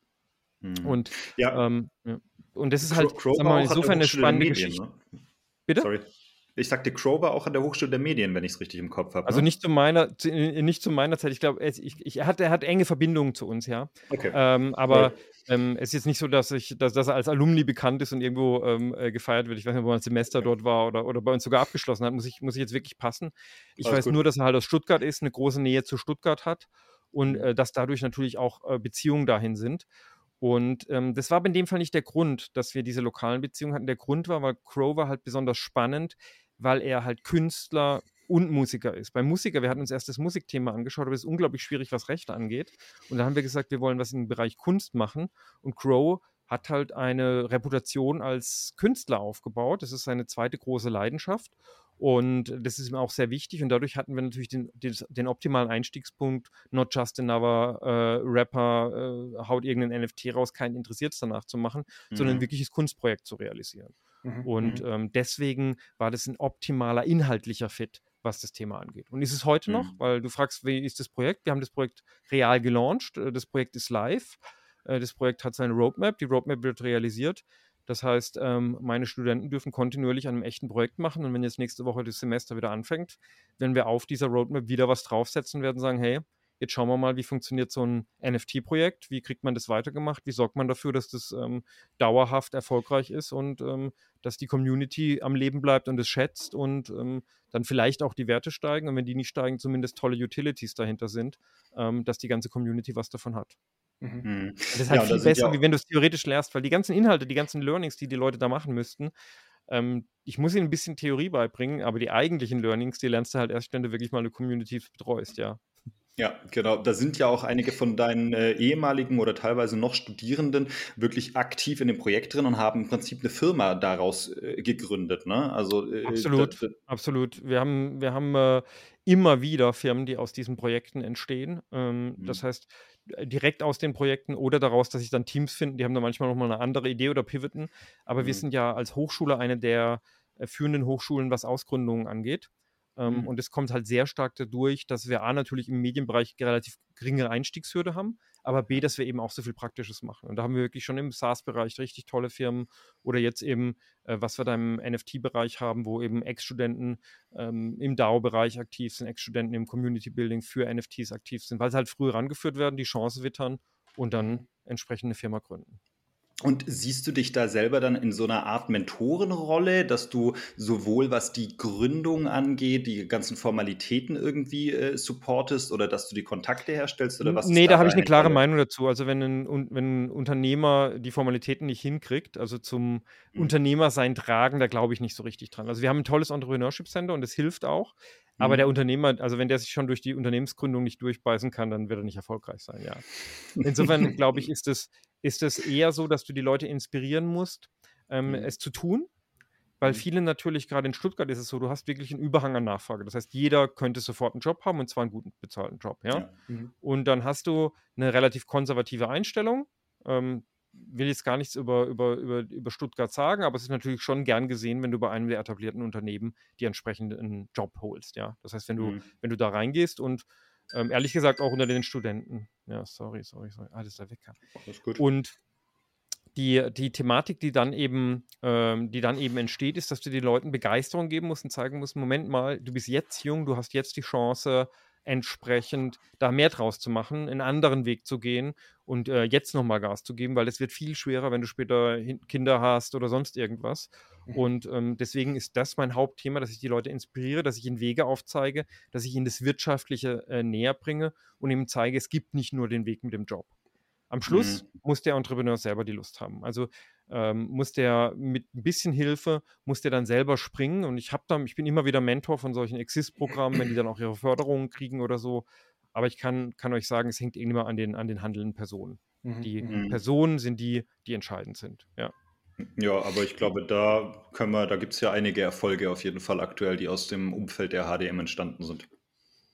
Speaker 3: Mhm. Und, ja. Ähm, ja. und das ist halt,
Speaker 1: wir mal, insofern eine spannende Medien, Geschichte. Ne?
Speaker 3: Bitte?
Speaker 1: Sorry. Ich sagte Crow auch an der Hochschule der Medien, wenn ich es richtig im Kopf habe.
Speaker 3: Also ne? nicht zu meiner, nicht zu meiner Zeit. Ich glaube, ich, er, hat, er hat enge Verbindungen zu uns, ja.
Speaker 1: Okay.
Speaker 3: Ähm, aber ähm, es ist jetzt nicht so, dass, ich, dass, dass er als Alumni bekannt ist und irgendwo ähm, äh, gefeiert wird. Ich weiß nicht, ob er ein Semester dort war oder, oder bei uns sogar abgeschlossen hat. Muss ich, muss ich jetzt wirklich passen. Ich Alles weiß gut. nur, dass er halt aus Stuttgart ist, eine große Nähe zu Stuttgart hat und mhm. äh, dass dadurch natürlich auch äh, Beziehungen dahin sind. Und ähm, das war aber in dem Fall nicht der Grund, dass wir diese lokalen Beziehungen hatten. Der Grund war, weil Crow war halt besonders spannend weil er halt Künstler und Musiker ist. Bei Musiker, wir hatten uns erst das Musikthema angeschaut, aber es ist unglaublich schwierig, was Rechte angeht. Und da haben wir gesagt, wir wollen was im Bereich Kunst machen. Und Crow hat halt eine Reputation als Künstler aufgebaut. Das ist seine zweite große Leidenschaft. Und das ist ihm auch sehr wichtig. Und dadurch hatten wir natürlich den, den, den optimalen Einstiegspunkt. Not just another äh, Rapper äh, haut irgendeinen NFT raus, keinen interessiert es danach zu machen, mhm. sondern ein wirkliches Kunstprojekt zu realisieren. Mhm. Und mhm. ähm, deswegen war das ein optimaler inhaltlicher Fit, was das Thema angeht. Und ist es heute mhm. noch, weil du fragst, wie ist das Projekt? Wir haben das Projekt real gelauncht. Äh, das Projekt ist live. Äh, das Projekt hat seine Roadmap. Die Roadmap wird realisiert. Das heißt, ähm, meine Studenten dürfen kontinuierlich an einem echten Projekt machen. Und wenn jetzt nächste Woche das Semester wieder anfängt, werden wir auf dieser Roadmap wieder was draufsetzen und werden sagen, hey, Jetzt schauen wir mal, wie funktioniert so ein NFT-Projekt, wie kriegt man das weitergemacht, wie sorgt man dafür, dass das ähm, dauerhaft erfolgreich ist und ähm, dass die Community am Leben bleibt und es schätzt und ähm, dann vielleicht auch die Werte steigen und wenn die nicht steigen, zumindest tolle Utilities dahinter sind, ähm, dass die ganze Community was davon hat. Mhm. mhm. Das ist halt ja, viel besser, wie wenn du es theoretisch lernst, weil die ganzen Inhalte, die ganzen Learnings, die die Leute da machen müssten, ähm, ich muss ihnen ein bisschen Theorie beibringen, aber die eigentlichen Learnings, die lernst du halt erst, wenn du wirklich mal eine Community betreust, ja.
Speaker 1: Ja, genau. Da sind ja auch einige von deinen äh, ehemaligen oder teilweise noch Studierenden wirklich aktiv in dem Projekt drin und haben im Prinzip eine Firma daraus äh, gegründet. Ne?
Speaker 3: Also, äh, absolut, das, absolut. Wir haben, wir haben äh, immer wieder Firmen, die aus diesen Projekten entstehen. Ähm, mhm. Das heißt, äh, direkt aus den Projekten oder daraus, dass sich dann Teams finden, die haben dann manchmal nochmal eine andere Idee oder pivoten. Aber mhm. wir sind ja als Hochschule eine der äh, führenden Hochschulen, was Ausgründungen angeht. Ähm, mhm. Und es kommt halt sehr stark dadurch, dass wir A natürlich im Medienbereich relativ geringe Einstiegshürde haben, aber B, dass wir eben auch so viel Praktisches machen. Und da haben wir wirklich schon im SaaS-Bereich richtig tolle Firmen oder jetzt eben, äh, was wir da im NFT-Bereich haben, wo eben Ex-Studenten ähm, im DAO-Bereich aktiv sind, Ex-Studenten im Community-Building für NFTs aktiv sind, weil sie halt früh rangeführt werden, die Chance wittern und dann entsprechend eine Firma gründen.
Speaker 1: Und siehst du dich da selber dann in so einer Art Mentorenrolle, dass du sowohl was die Gründung angeht, die ganzen Formalitäten irgendwie äh, supportest oder dass du die Kontakte herstellst oder was?
Speaker 3: Nee, da, da habe ich eine klare Rolle? Meinung dazu. Also wenn ein, wenn ein Unternehmer die Formalitäten nicht hinkriegt, also zum mhm. Unternehmer sein Tragen, da glaube ich nicht so richtig dran. Also wir haben ein tolles Entrepreneurship Center und das hilft auch. Aber mhm. der Unternehmer, also wenn der sich schon durch die Unternehmensgründung nicht durchbeißen kann, dann wird er nicht erfolgreich sein, ja. Insofern glaube ich, ist es ist es eher so, dass du die Leute inspirieren musst, ähm, mhm. es zu tun. Weil mhm. viele natürlich, gerade in Stuttgart ist es so, du hast wirklich einen Überhang an Nachfrage. Das heißt, jeder könnte sofort einen Job haben und zwar einen guten bezahlten Job. Ja? ja. Mhm. Und dann hast du eine relativ konservative Einstellung. Ähm, will jetzt gar nichts über, über, über, über Stuttgart sagen, aber es ist natürlich schon gern gesehen, wenn du bei einem der etablierten Unternehmen die entsprechenden Job holst. Ja? Das heißt, wenn du, mhm. wenn du da reingehst und ähm, ehrlich gesagt auch unter den Studenten. Ja, sorry, sorry, sorry. Ah, das ist da weg. Alles gut. Und die, die Thematik, die dann eben, ähm, die dann eben entsteht, ist, dass du den Leuten Begeisterung geben musst und zeigen musst, Moment mal, du bist jetzt jung, du hast jetzt die Chance, entsprechend da mehr draus zu machen, einen anderen Weg zu gehen und äh, jetzt nochmal Gas zu geben, weil es wird viel schwerer, wenn du später Kinder hast oder sonst irgendwas. Mhm. Und ähm, deswegen ist das mein Hauptthema, dass ich die Leute inspiriere, dass ich ihnen Wege aufzeige, dass ich ihnen das Wirtschaftliche äh, näher bringe und ihnen zeige, es gibt nicht nur den Weg mit dem Job. Am Schluss mhm. muss der Entrepreneur selber die Lust haben. Also ähm, muss der mit ein bisschen Hilfe, muss der dann selber springen. Und ich habe dann, ich bin immer wieder Mentor von solchen Exist-Programmen, wenn die dann auch ihre Förderungen kriegen oder so. Aber ich kann, kann euch sagen, es hängt immer an den, an den handelnden Personen. Mhm. Die mhm. Personen sind die, die entscheidend sind. Ja.
Speaker 1: Ja, aber ich glaube, da können wir, da gibt es ja einige Erfolge auf jeden Fall aktuell, die aus dem Umfeld der HDM entstanden sind.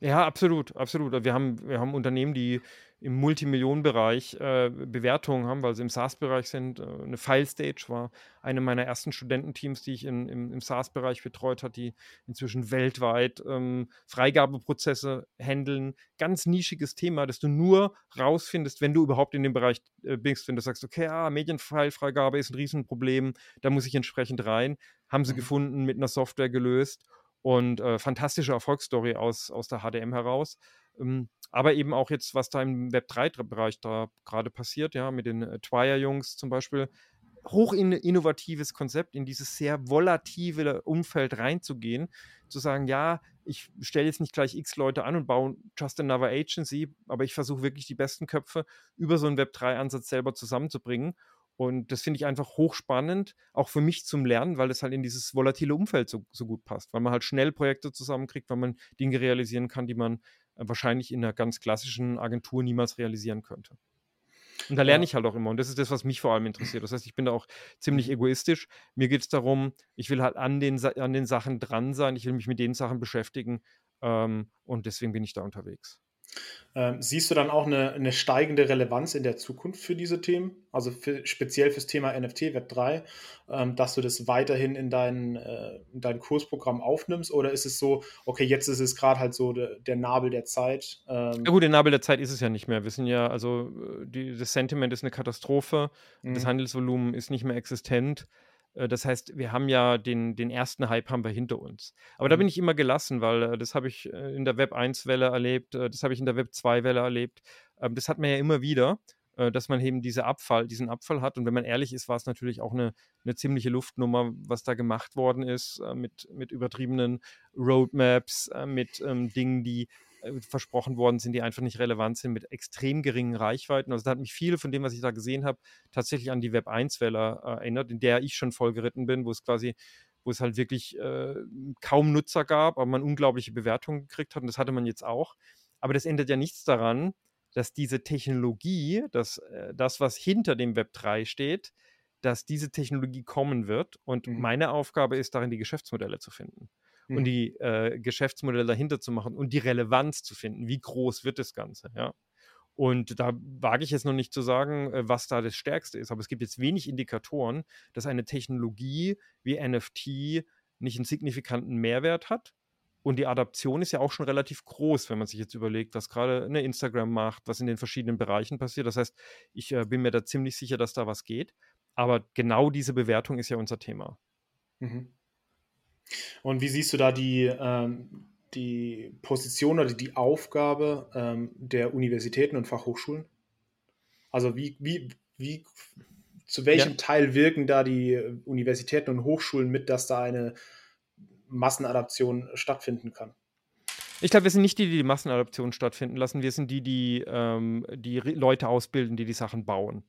Speaker 3: Ja, absolut, absolut. Wir haben, wir haben Unternehmen, die im Multimillionenbereich äh, Bewertungen haben, weil sie im SaaS-Bereich sind. Äh, eine FileStage war eine meiner ersten Studententeams, die ich in, im, im SaaS-Bereich betreut habe, die inzwischen weltweit ähm, Freigabeprozesse handeln. Ganz nischiges Thema, das du nur rausfindest, wenn du überhaupt in dem Bereich äh, bist. Wenn du sagst, okay, ah, Medienfile-Freigabe ist ein Riesenproblem, da muss ich entsprechend rein. Haben sie mhm. gefunden, mit einer Software gelöst und äh, fantastische Erfolgsstory aus, aus der HDM heraus. Ähm, aber eben auch jetzt, was da im Web3-Bereich da gerade passiert, ja, mit den äh, Twire-Jungs zum Beispiel. Hoch in, innovatives Konzept, in dieses sehr volative Umfeld reinzugehen, zu sagen, ja, ich stelle jetzt nicht gleich x Leute an und baue just another agency, aber ich versuche wirklich die besten Köpfe über so einen Web3-Ansatz selber zusammenzubringen. Und das finde ich einfach hochspannend, auch für mich zum Lernen, weil es halt in dieses volatile Umfeld so, so gut passt, weil man halt schnell Projekte zusammenkriegt, weil man Dinge realisieren kann, die man wahrscheinlich in einer ganz klassischen Agentur niemals realisieren könnte. Und da lerne ich halt auch immer. Und das ist das, was mich vor allem interessiert. Das heißt, ich bin da auch ziemlich mhm. egoistisch. Mir geht es darum, ich will halt an den, an den Sachen dran sein. Ich will mich mit den Sachen beschäftigen. Ähm, und deswegen bin ich da unterwegs.
Speaker 2: Ähm, siehst du dann auch eine, eine, steigende Relevanz in der Zukunft für diese Themen? Also für, speziell fürs Thema NFT, Web3, ähm, dass du das weiterhin in dein, äh, in dein Kursprogramm aufnimmst? Oder ist es so, okay, jetzt ist es gerade halt so de, der Nabel der Zeit?
Speaker 3: Ähm ja gut, der Nabel der Zeit ist es ja nicht mehr. Wir sind ja, also die, das Sentiment ist eine Katastrophe, mhm. das Handelsvolumen ist nicht mehr existent. Äh, das heißt, wir haben ja den, den ersten Hype haben wir hinter uns. Aber da bin mhm. ich immer gelassen, weil äh, das habe ich äh, in der Web 1-Welle erlebt, das habe ich in der Web 2-Welle erlebt. Das hat man ja immer wieder, dass man eben diese Abfall, diesen Abfall hat. Und wenn man ehrlich ist, war es natürlich auch eine, eine ziemliche Luftnummer, was da gemacht worden ist, mit, mit übertriebenen Roadmaps, mit ähm, Dingen, die äh, versprochen worden sind, die einfach nicht relevant sind, mit extrem geringen Reichweiten. Also da hat mich viel von dem, was ich da gesehen habe, tatsächlich an die Web 1-Welle äh, erinnert, in der ich schon voll geritten bin, wo es quasi wo es halt wirklich äh, kaum Nutzer gab, aber man unglaubliche Bewertungen gekriegt hat und das hatte man jetzt auch. Aber das ändert ja nichts daran, dass diese Technologie, dass, äh, das, was hinter dem Web 3 steht, dass diese Technologie kommen wird. Und mhm. meine Aufgabe ist darin, die Geschäftsmodelle zu finden mhm. und die äh, Geschäftsmodelle dahinter zu machen und die Relevanz zu finden. Wie groß wird das Ganze, ja? Und da wage ich jetzt noch nicht zu sagen, äh, was da das Stärkste ist. Aber es gibt jetzt wenig Indikatoren, dass eine Technologie wie NFT nicht einen signifikanten Mehrwert hat. Und die Adaption ist ja auch schon relativ groß, wenn man sich jetzt überlegt, was gerade eine Instagram macht, was in den verschiedenen Bereichen passiert. Das heißt, ich äh, bin mir da ziemlich sicher, dass da was geht. Aber genau diese Bewertung ist ja unser Thema. Mhm.
Speaker 2: Und wie siehst du da die, ähm, die Position oder die Aufgabe ähm, der Universitäten und Fachhochschulen? Also wie, wie, wie zu welchem ja. Teil wirken da die Universitäten und Hochschulen mit, dass da eine Massenadaption stattfinden kann?
Speaker 3: Ich glaube, wir sind nicht die, die die Massenadaption stattfinden lassen. Wir sind die, die ähm, die Leute ausbilden, die die Sachen bauen.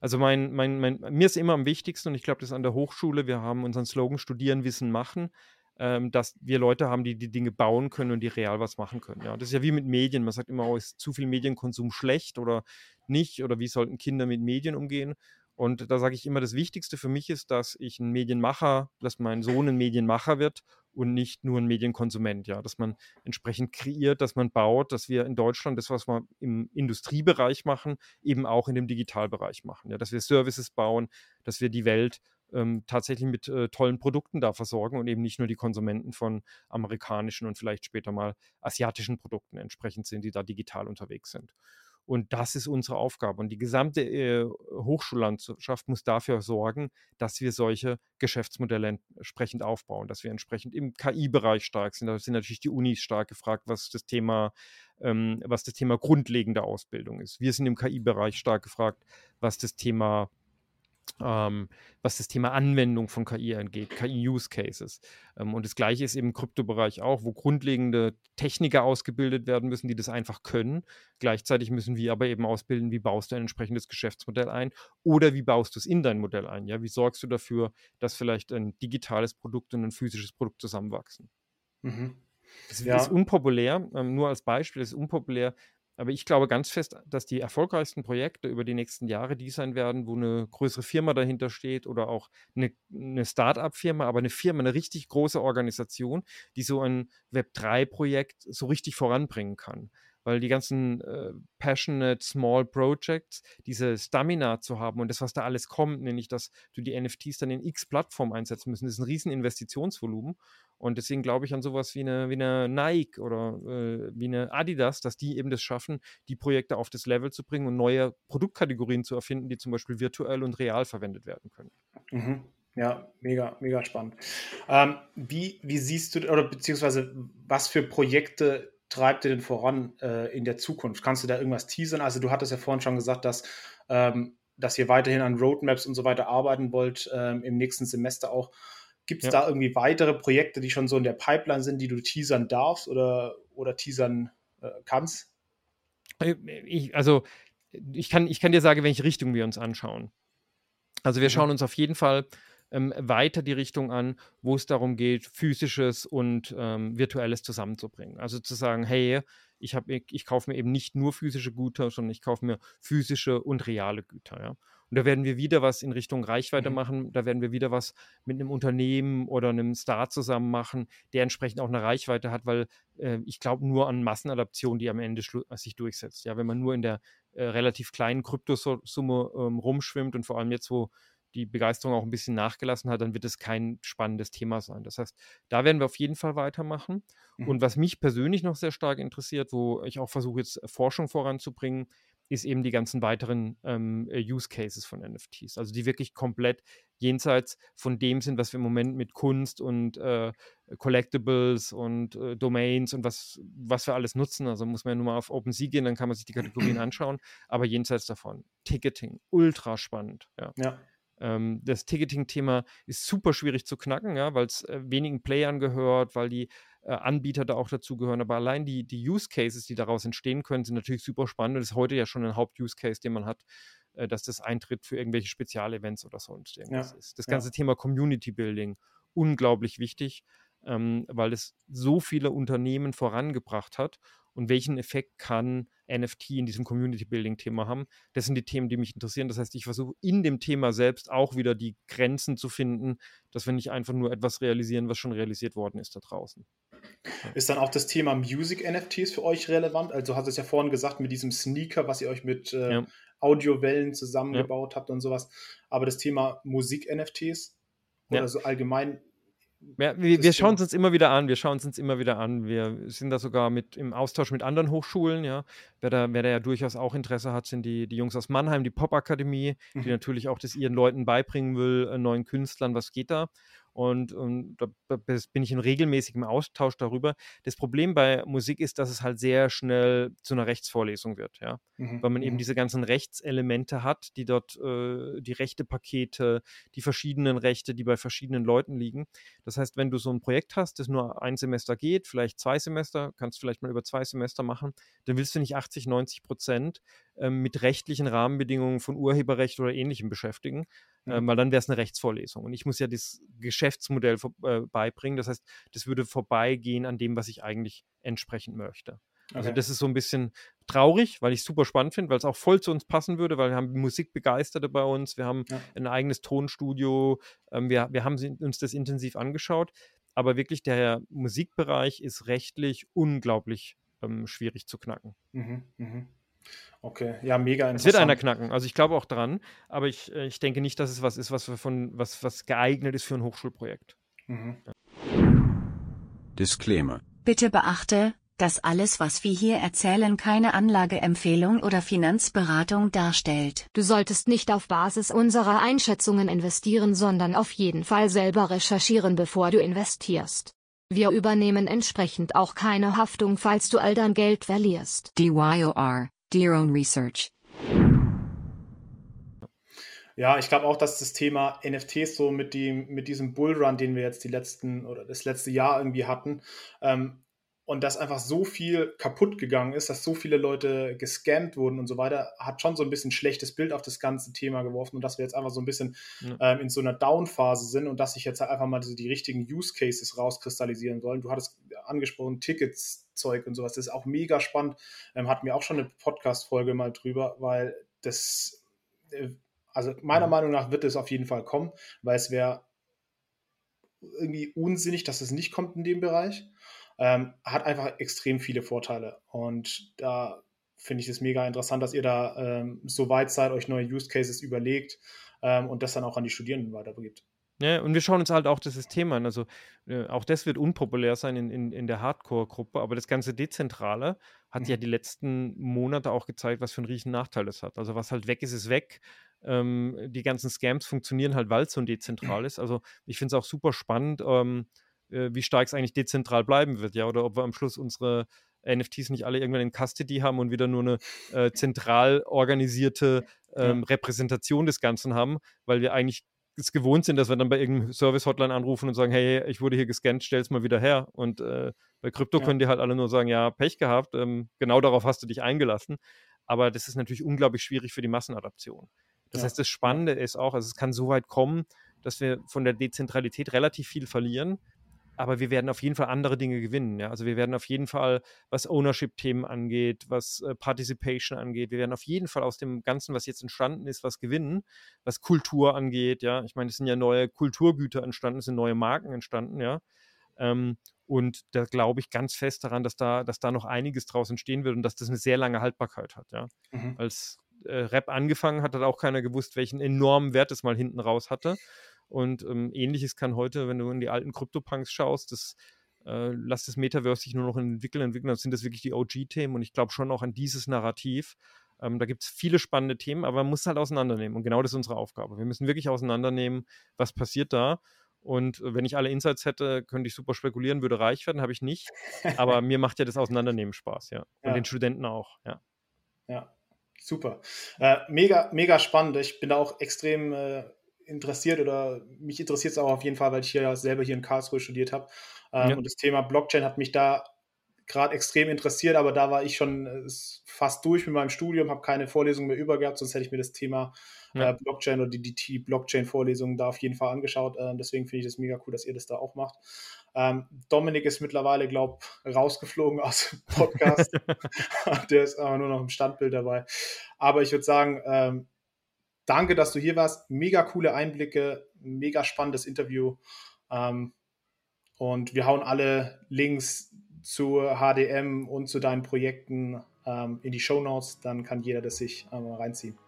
Speaker 3: Also mein, mein, mein, mir ist immer am wichtigsten, und ich glaube, das ist an der Hochschule, wir haben unseren Slogan Studieren, Wissen, Machen, ähm, dass wir Leute haben, die die Dinge bauen können und die real was machen können. Ja, das ist ja wie mit Medien. Man sagt immer, oh, ist zu viel Medienkonsum schlecht oder nicht? Oder wie sollten Kinder mit Medien umgehen? Und da sage ich immer, das Wichtigste für mich ist, dass ich ein Medienmacher, dass mein Sohn ein Medienmacher wird und nicht nur ein Medienkonsument, ja, dass man entsprechend kreiert, dass man baut, dass wir in Deutschland das, was wir im Industriebereich machen, eben auch in dem Digitalbereich machen, ja, dass wir Services bauen, dass wir die Welt ähm, tatsächlich mit äh, tollen Produkten da versorgen und eben nicht nur die Konsumenten von amerikanischen und vielleicht später mal asiatischen Produkten entsprechend sind, die da digital unterwegs sind. Und das ist unsere Aufgabe. Und die gesamte äh, Hochschullandschaft muss dafür sorgen, dass wir solche Geschäftsmodelle entsprechend aufbauen, dass wir entsprechend im KI-Bereich stark sind. Da sind natürlich die Unis stark gefragt, was das Thema, ähm, was das Thema grundlegende Ausbildung ist. Wir sind im KI-Bereich stark gefragt, was das Thema ähm, was das Thema Anwendung von KI angeht, KI-Use-Cases. Ähm, und das Gleiche ist im Kryptobereich auch, wo grundlegende Techniker ausgebildet werden müssen, die das einfach können. Gleichzeitig müssen wir aber eben ausbilden, wie baust du ein entsprechendes Geschäftsmodell ein oder wie baust du es in dein Modell ein. Ja? Wie sorgst du dafür, dass vielleicht ein digitales Produkt und ein physisches Produkt zusammenwachsen? Mhm. Das ja. ist unpopulär, ähm, nur als Beispiel, es ist unpopulär, aber ich glaube ganz fest, dass die erfolgreichsten Projekte über die nächsten Jahre die sein werden, wo eine größere Firma dahinter steht oder auch eine, eine Start-up-Firma, aber eine Firma, eine richtig große Organisation, die so ein Web3-Projekt so richtig voranbringen kann weil die ganzen äh, passionate small projects, diese Stamina zu haben und das, was da alles kommt, nämlich, dass du die NFTs dann in x Plattformen einsetzen müssen, das ist ein riesen Investitionsvolumen und deswegen glaube ich an sowas wie eine, wie eine Nike oder äh, wie eine Adidas, dass die eben das schaffen, die Projekte auf das Level zu bringen und neue Produktkategorien zu erfinden, die zum Beispiel virtuell und real verwendet werden können.
Speaker 2: Mhm. Ja, mega, mega spannend. Ähm, wie, wie siehst du, oder beziehungsweise was für Projekte treibt ihr denn voran äh, in der Zukunft? Kannst du da irgendwas teasern? Also du hattest ja vorhin schon gesagt, dass, ähm, dass ihr weiterhin an Roadmaps und so weiter arbeiten wollt, ähm, im nächsten Semester auch. Gibt es ja. da irgendwie weitere Projekte, die schon so in der Pipeline sind, die du teasern darfst oder, oder teasern äh, kannst?
Speaker 3: Äh, ich, also ich kann, ich kann dir sagen, welche Richtung wir uns anschauen. Also wir mhm. schauen uns auf jeden Fall ähm, weiter die Richtung an, wo es darum geht, physisches und ähm, virtuelles zusammenzubringen. Also zu sagen, hey, ich, hab, ich, ich kaufe mir eben nicht nur physische Güter, sondern ich kaufe mir physische und reale Güter. Ja? Und da werden wir wieder was in Richtung Reichweite mhm. machen. Da werden wir wieder was mit einem Unternehmen oder einem Star zusammen machen, der entsprechend auch eine Reichweite hat, weil äh, ich glaube nur an Massenadaption, die am Ende sich durchsetzt. Ja, wenn man nur in der äh, relativ kleinen Kryptosumme ähm, rumschwimmt und vor allem jetzt, wo die Begeisterung auch ein bisschen nachgelassen hat, dann wird es kein spannendes Thema sein. Das heißt, da werden wir auf jeden Fall weitermachen. Mhm. Und was mich persönlich noch sehr stark interessiert, wo ich auch versuche jetzt Forschung voranzubringen, ist eben die ganzen weiteren ähm, äh, Use Cases von NFTs. Also die wirklich komplett jenseits von dem sind, was wir im Moment mit Kunst und äh, Collectibles und äh, Domains und was, was wir alles nutzen. Also muss man ja nur mal auf OpenSea gehen, dann kann man sich die Kategorien anschauen. Aber jenseits davon, Ticketing, ultra spannend. Ja. ja. Ähm, das Ticketing-Thema ist super schwierig zu knacken, ja, weil es äh, wenigen Playern gehört, weil die äh, Anbieter da auch dazugehören. Aber allein die, die Use Cases, die daraus entstehen können, sind natürlich super spannend. Und das ist heute ja schon ein Haupt-Use Case, den man hat, äh, dass das Eintritt für irgendwelche Spezialevents oder so entstehen. Ja. ist. Das ganze ja. Thema Community Building, unglaublich wichtig, ähm, weil es so viele Unternehmen vorangebracht hat und welchen Effekt kann NFT in diesem Community-Building-Thema haben. Das sind die Themen, die mich interessieren. Das heißt, ich versuche in dem Thema selbst auch wieder die Grenzen zu finden, dass wir nicht einfach nur etwas realisieren, was schon realisiert worden ist da draußen.
Speaker 2: Ist dann auch das Thema Music-NFTs für euch relevant? Also, du hast es ja vorhin gesagt, mit diesem Sneaker, was ihr euch mit äh, ja. Audiowellen zusammengebaut ja. habt und sowas. Aber das Thema Musik-NFTs oder ja. so allgemein
Speaker 3: ja, wir, wir schauen es uns immer wieder an, wir schauen es uns immer wieder an. Wir sind da sogar mit im Austausch mit anderen Hochschulen, ja. Wer da, wer da ja durchaus auch Interesse hat, sind die, die Jungs aus Mannheim, die Pop-Akademie, mhm. die natürlich auch das ihren Leuten beibringen will, äh, neuen Künstlern, was geht da. Und, und da bin ich in regelmäßigem Austausch darüber. Das Problem bei Musik ist, dass es halt sehr schnell zu einer Rechtsvorlesung wird, ja. Mhm. Weil man eben mhm. diese ganzen Rechtselemente hat, die dort, äh, die Rechtepakete, die verschiedenen Rechte, die bei verschiedenen Leuten liegen. Das heißt, wenn du so ein Projekt hast, das nur ein Semester geht, vielleicht zwei Semester, kannst du vielleicht mal über zwei Semester machen, dann willst du nicht 80, 90 Prozent ähm, mit rechtlichen Rahmenbedingungen von Urheberrecht oder ähnlichem beschäftigen, mhm. ähm, weil dann wäre es eine Rechtsvorlesung. Und ich muss ja das Geschäftsmodell äh, beibringen. Das heißt, das würde vorbeigehen an dem, was ich eigentlich entsprechend möchte. Also das ist so ein bisschen traurig, weil ich es super spannend finde, weil es auch voll zu uns passen würde, weil wir haben Musikbegeisterte bei uns, wir haben ja. ein eigenes Tonstudio, ähm, wir, wir haben uns das intensiv angeschaut. aber wirklich der Musikbereich ist rechtlich unglaublich ähm, schwierig zu knacken.
Speaker 2: Mhm, mh. Okay, ja, mega
Speaker 3: interessant. Es wird einer knacken, also ich glaube auch dran, aber ich, äh, ich denke nicht, dass es was ist, was, von, was, was geeignet ist für ein Hochschulprojekt. Mhm. Ja.
Speaker 4: Disclaimer. Bitte beachte, dass alles, was wir hier erzählen, keine Anlageempfehlung oder Finanzberatung darstellt.
Speaker 5: Du solltest nicht auf Basis unserer Einschätzungen investieren, sondern auf jeden Fall selber recherchieren, bevor du investierst. Wir übernehmen entsprechend auch keine Haftung, falls du all dein Geld verlierst.
Speaker 4: DYOR, Dear Own Research.
Speaker 2: Ja, ich glaube auch, dass das Thema NFTs so mit, dem, mit diesem Bullrun, den wir jetzt die letzten oder das letzte Jahr irgendwie hatten, ähm, und dass einfach so viel kaputt gegangen ist, dass so viele Leute gescammt wurden und so weiter, hat schon so ein bisschen schlechtes Bild auf das ganze Thema geworfen und dass wir jetzt einfach so ein bisschen ja. ähm, in so einer Down-Phase sind und dass sich jetzt halt einfach mal so die richtigen Use Cases rauskristallisieren sollen. Du hattest angesprochen, Tickets, Zeug und sowas, das ist auch mega spannend. Ähm, hatten wir auch schon eine Podcast-Folge mal drüber, weil das, äh, also meiner mhm. Meinung nach wird es auf jeden Fall kommen, weil es wäre irgendwie unsinnig, dass es nicht kommt in dem Bereich ähm, hat einfach extrem viele Vorteile. Und da finde ich es mega interessant, dass ihr da ähm, so weit seid, euch neue Use Cases überlegt ähm, und das dann auch an die Studierenden weitergibt.
Speaker 3: Ja, und wir schauen uns halt auch das System an. Also äh, auch das wird unpopulär sein in, in, in der Hardcore-Gruppe, aber das ganze Dezentrale hat mhm. ja die letzten Monate auch gezeigt, was für einen riesen Nachteil das hat. Also was halt weg ist, ist weg. Ähm, die ganzen Scams funktionieren halt, weil es so dezentral ist. Also ich finde es auch super spannend. Ähm, äh, wie stark es eigentlich dezentral bleiben wird, ja, oder ob wir am Schluss unsere NFTs nicht alle irgendwann in Custody haben und wieder nur eine äh, zentral organisierte ähm, ja. Repräsentation des Ganzen haben, weil wir eigentlich es gewohnt sind, dass wir dann bei irgendeinem Service-Hotline anrufen und sagen, hey, ich wurde hier gescannt, stell's mal wieder her. Und äh, bei Krypto ja. können die halt alle nur sagen, ja, Pech gehabt, ähm, genau darauf hast du dich eingelassen. Aber das ist natürlich unglaublich schwierig für die Massenadaption. Das ja. heißt, das Spannende ist auch, also es kann so weit kommen, dass wir von der Dezentralität relativ viel verlieren, aber wir werden auf jeden Fall andere Dinge gewinnen. Ja? Also wir werden auf jeden Fall, was Ownership-Themen angeht, was äh, Participation angeht, wir werden auf jeden Fall aus dem Ganzen, was jetzt entstanden ist, was gewinnen, was Kultur angeht. Ja, ich meine, es sind ja neue Kulturgüter entstanden, es sind neue Marken entstanden. Ja. Ähm, und da glaube ich ganz fest daran, dass da, dass da noch einiges draus entstehen wird und dass das eine sehr lange Haltbarkeit hat. Ja. Mhm. Als äh, Rap angefangen hat, hat auch keiner gewusst, welchen enormen Wert es mal hinten raus hatte. Und ähm, ähnliches kann heute, wenn du in die alten Krypto-Punks schaust, das äh, lass das Metaverse sich nur noch entwickeln, entwickeln, dann sind das wirklich die OG-Themen und ich glaube schon auch an dieses Narrativ. Ähm, da gibt es viele spannende Themen, aber man muss halt auseinandernehmen und genau das ist unsere Aufgabe. Wir müssen wirklich auseinandernehmen, was passiert da. Und äh, wenn ich alle Insights hätte, könnte ich super spekulieren, würde reich werden, habe ich nicht. Aber mir macht ja das Auseinandernehmen Spaß, ja. Und ja. den Studenten auch, ja.
Speaker 2: Ja, super. Äh, mega, mega spannend. Ich bin da auch extrem äh, interessiert oder mich interessiert es auch auf jeden Fall, weil ich hier ja selber hier in Karlsruhe studiert habe. Ähm, ja. Und das Thema Blockchain hat mich da gerade extrem interessiert, aber da war ich schon äh, fast durch mit meinem Studium, habe keine Vorlesung mehr über gehabt, sonst hätte ich mir das Thema ja. äh, Blockchain oder die, die Blockchain-Vorlesungen da auf jeden Fall angeschaut. Äh, deswegen finde ich das mega cool, dass ihr das da auch macht. Ähm, Dominik ist mittlerweile, glaube ich, rausgeflogen aus dem Podcast. Der ist aber nur noch im Standbild dabei. Aber ich würde sagen, ähm, danke, dass du hier warst. Mega coole Einblicke, mega spannendes Interview. Ähm, und wir hauen alle Links zu HDM und zu deinen Projekten ähm, in die Show Notes. Dann kann jeder das sich einmal reinziehen.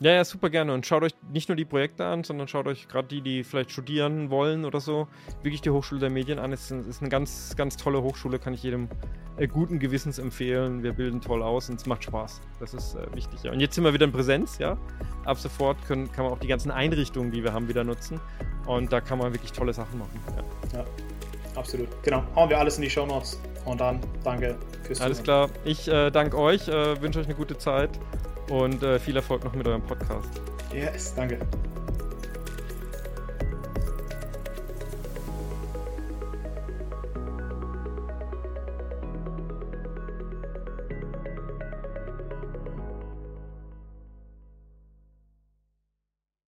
Speaker 3: Ja, ja, super gerne. Und schaut euch nicht nur die Projekte an, sondern schaut euch gerade die, die vielleicht studieren wollen oder so, wirklich die Hochschule der Medien an. Es ist eine ganz, ganz tolle Hochschule, kann ich jedem äh, guten Gewissens empfehlen. Wir bilden toll aus und es macht Spaß. Das ist äh, wichtig. Ja. Und jetzt sind wir wieder in Präsenz, ja. Ab sofort können, kann man auch die ganzen Einrichtungen, die wir haben, wieder nutzen. Und da kann man wirklich tolle Sachen machen.
Speaker 2: Ja, ja absolut. Genau. Hauen wir alles in die Show Notes. Und dann danke
Speaker 3: fürs Alles Zuhören. klar. Ich äh, danke euch, äh, wünsche euch eine gute Zeit und äh, viel Erfolg noch mit eurem Podcast.
Speaker 2: Yes, danke.